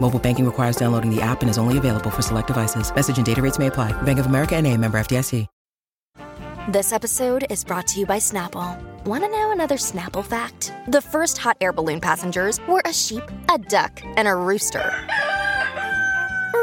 Mobile banking requires downloading the app and is only available for select devices. Message and data rates may apply. Bank of America and a member FDIC. This episode is brought to you by Snapple. Want to know another Snapple fact? The first hot air balloon passengers were a sheep, a duck, and a rooster.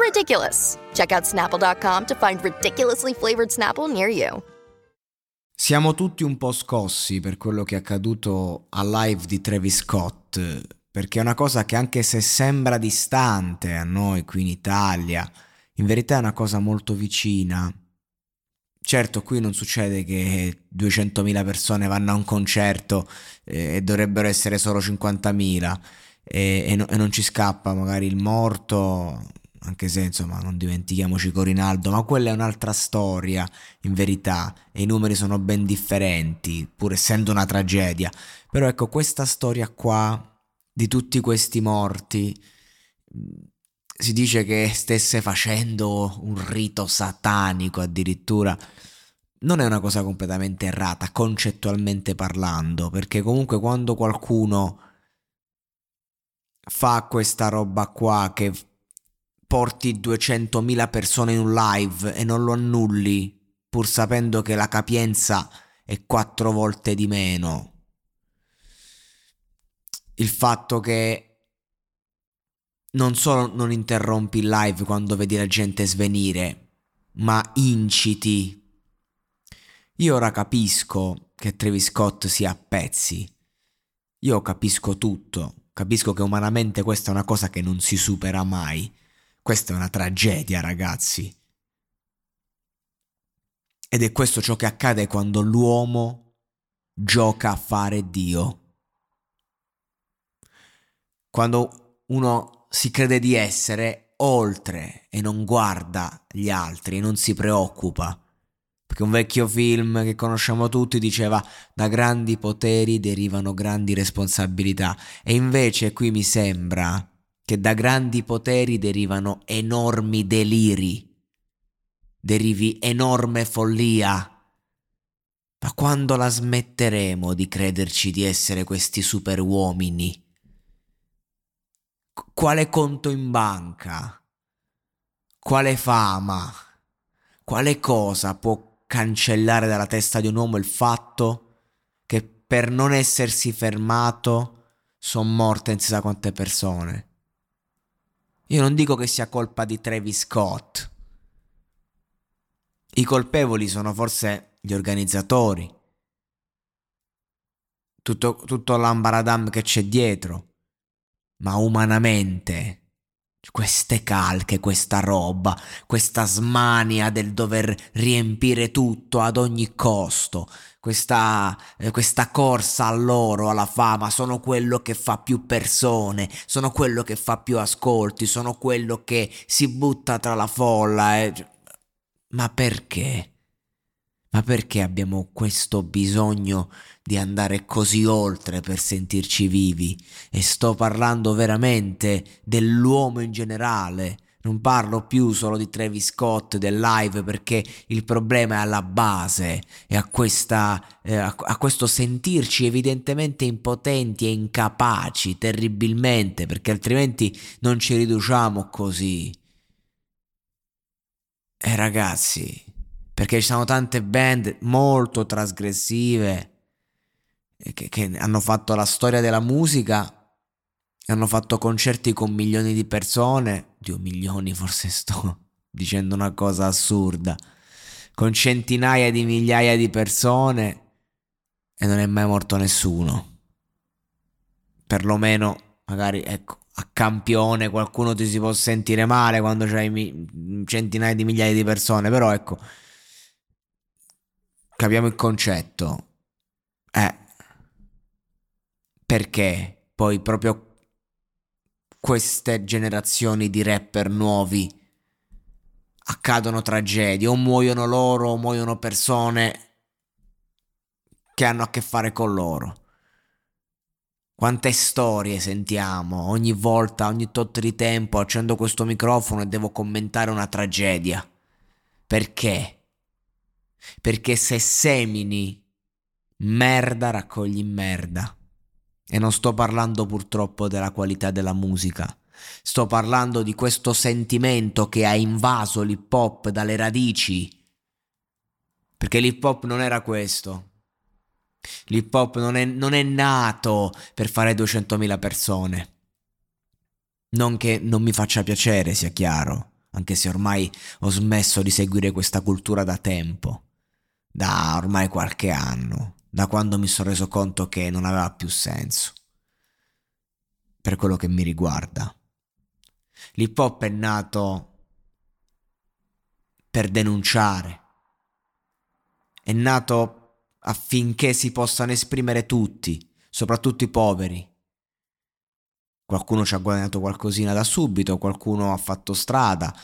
Ridiculous. Check out snapple.com to find ridiculously flavored Snapple near you. Siamo tutti un po' scossi per quello che è accaduto al live di Travis Scott, perché è una cosa che anche se sembra distante a noi qui in Italia, in verità è una cosa molto vicina. Certo, qui non succede che 200.000 persone vanno a un concerto eh, e dovrebbero essere solo 50.000 e, e, no, e non ci scappa magari il morto, anche se insomma non dimentichiamoci Corinaldo, ma quella è un'altra storia in verità e i numeri sono ben differenti, pur essendo una tragedia. Però ecco, questa storia qua di tutti questi morti si dice che stesse facendo un rito satanico addirittura. Non è una cosa completamente errata, concettualmente parlando, perché comunque quando qualcuno fa questa roba qua che porti 200.000 persone in un live e non lo annulli, pur sapendo che la capienza è quattro volte di meno. Il fatto che non solo non interrompi il live quando vedi la gente svenire, ma inciti. Io ora capisco che Travis Scott sia a pezzi. Io capisco tutto. Capisco che umanamente questa è una cosa che non si supera mai. Questa è una tragedia, ragazzi. Ed è questo ciò che accade quando l'uomo gioca a fare Dio. Quando uno si crede di essere oltre e non guarda gli altri e non si preoccupa. Perché un vecchio film che conosciamo tutti diceva da grandi poteri derivano grandi responsabilità e invece qui mi sembra che da grandi poteri derivano enormi deliri, derivi enorme follia. Ma quando la smetteremo di crederci di essere questi superuomini? Quale conto in banca, quale fama, quale cosa può cancellare dalla testa di un uomo il fatto che per non essersi fermato sono morte non si sa quante persone. Io non dico che sia colpa di Travis Scott. I colpevoli sono forse gli organizzatori. Tutto, tutto l'ambaradam che c'è dietro ma umanamente queste calche, questa roba, questa smania del dover riempire tutto ad ogni costo, questa, eh, questa corsa all'oro, alla fama, sono quello che fa più persone, sono quello che fa più ascolti, sono quello che si butta tra la folla. Eh. Ma perché? Ma perché abbiamo questo bisogno di andare così oltre per sentirci vivi? E sto parlando veramente dell'uomo in generale. Non parlo più solo di Travis Scott del live perché il problema è alla base e a, questa, eh, a, a questo sentirci evidentemente impotenti e incapaci terribilmente perché altrimenti non ci riduciamo così. E ragazzi, perché ci sono tante band molto trasgressive che, che hanno fatto la storia della musica hanno fatto concerti con milioni di persone, Dio milioni forse sto dicendo una cosa assurda, con centinaia di migliaia di persone e non è mai morto nessuno. perlomeno magari ecco a campione qualcuno ti si può sentire male quando c'hai mi- centinaia di migliaia di persone, però ecco, capiamo il concetto. Eh, perché poi proprio queste generazioni di rapper nuovi accadono tragedie, o muoiono loro, o muoiono persone che hanno a che fare con loro. Quante storie sentiamo ogni volta, ogni tot di tempo accendo questo microfono e devo commentare una tragedia. Perché? Perché se semini merda raccogli merda. E non sto parlando purtroppo della qualità della musica. Sto parlando di questo sentimento che ha invaso l'hip hop dalle radici. Perché l'hip hop non era questo. L'hip hop non è, non è nato per fare 200.000 persone. Non che non mi faccia piacere, sia chiaro, anche se ormai ho smesso di seguire questa cultura da tempo, da ormai qualche anno, da quando mi sono reso conto che non aveva più senso. Per quello che mi riguarda. L'hip hop è nato per denunciare. È nato affinché si possano esprimere tutti, soprattutto i poveri. Qualcuno ci ha guadagnato qualcosina da subito, qualcuno ha fatto strada.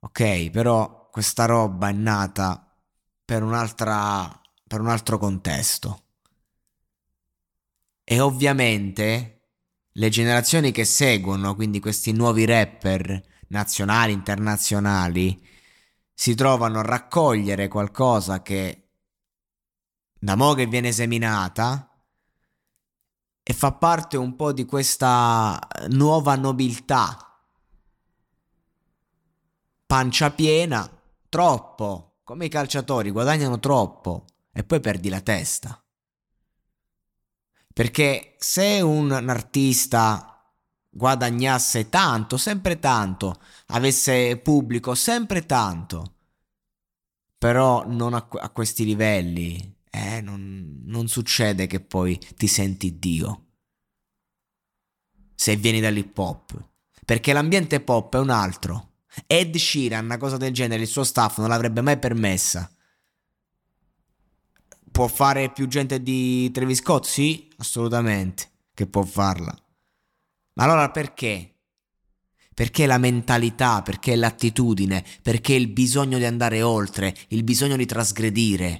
Ok, però questa roba è nata per un'altra per un altro contesto. E ovviamente le generazioni che seguono, quindi questi nuovi rapper nazionali, internazionali, si trovano a raccogliere qualcosa che da mo' che viene seminata e fa parte un po' di questa nuova nobiltà. Pancia piena, troppo, come i calciatori guadagnano troppo e poi perdi la testa. Perché se un artista guadagnasse tanto, sempre tanto, avesse pubblico sempre tanto, però non a, a questi livelli, eh, non, non succede che poi ti senti Dio. Se vieni dall'hip hop. Perché l'ambiente pop è un altro. Ed Sheeran, una cosa del genere, il suo staff non l'avrebbe mai permessa. Può fare più gente di Travis Scott? Sì, assolutamente, che può farla. Ma allora perché? Perché la mentalità, perché l'attitudine, perché il bisogno di andare oltre, il bisogno di trasgredire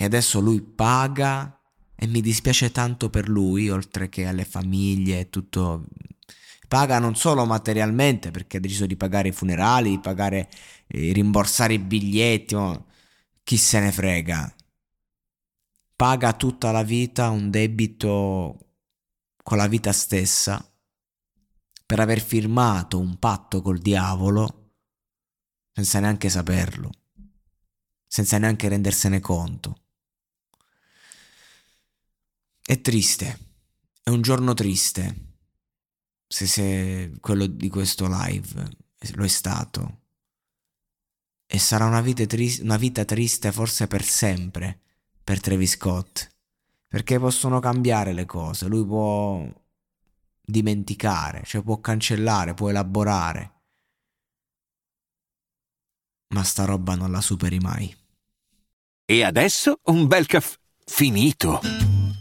e adesso lui paga e mi dispiace tanto per lui, oltre che alle famiglie e tutto. Paga non solo materialmente perché ha deciso di pagare i funerali, di pagare, eh, rimborsare i biglietti, ma chi se ne frega. Paga tutta la vita un debito con la vita stessa per aver firmato un patto col diavolo senza neanche saperlo, senza neanche rendersene conto. È triste, è un giorno triste, se, se quello di questo live lo è stato. E sarà una vita, triste, una vita triste forse per sempre per Travis Scott, perché possono cambiare le cose, lui può dimenticare, cioè può cancellare, può elaborare. Ma sta roba non la superi mai. E adesso un bel caffè finito.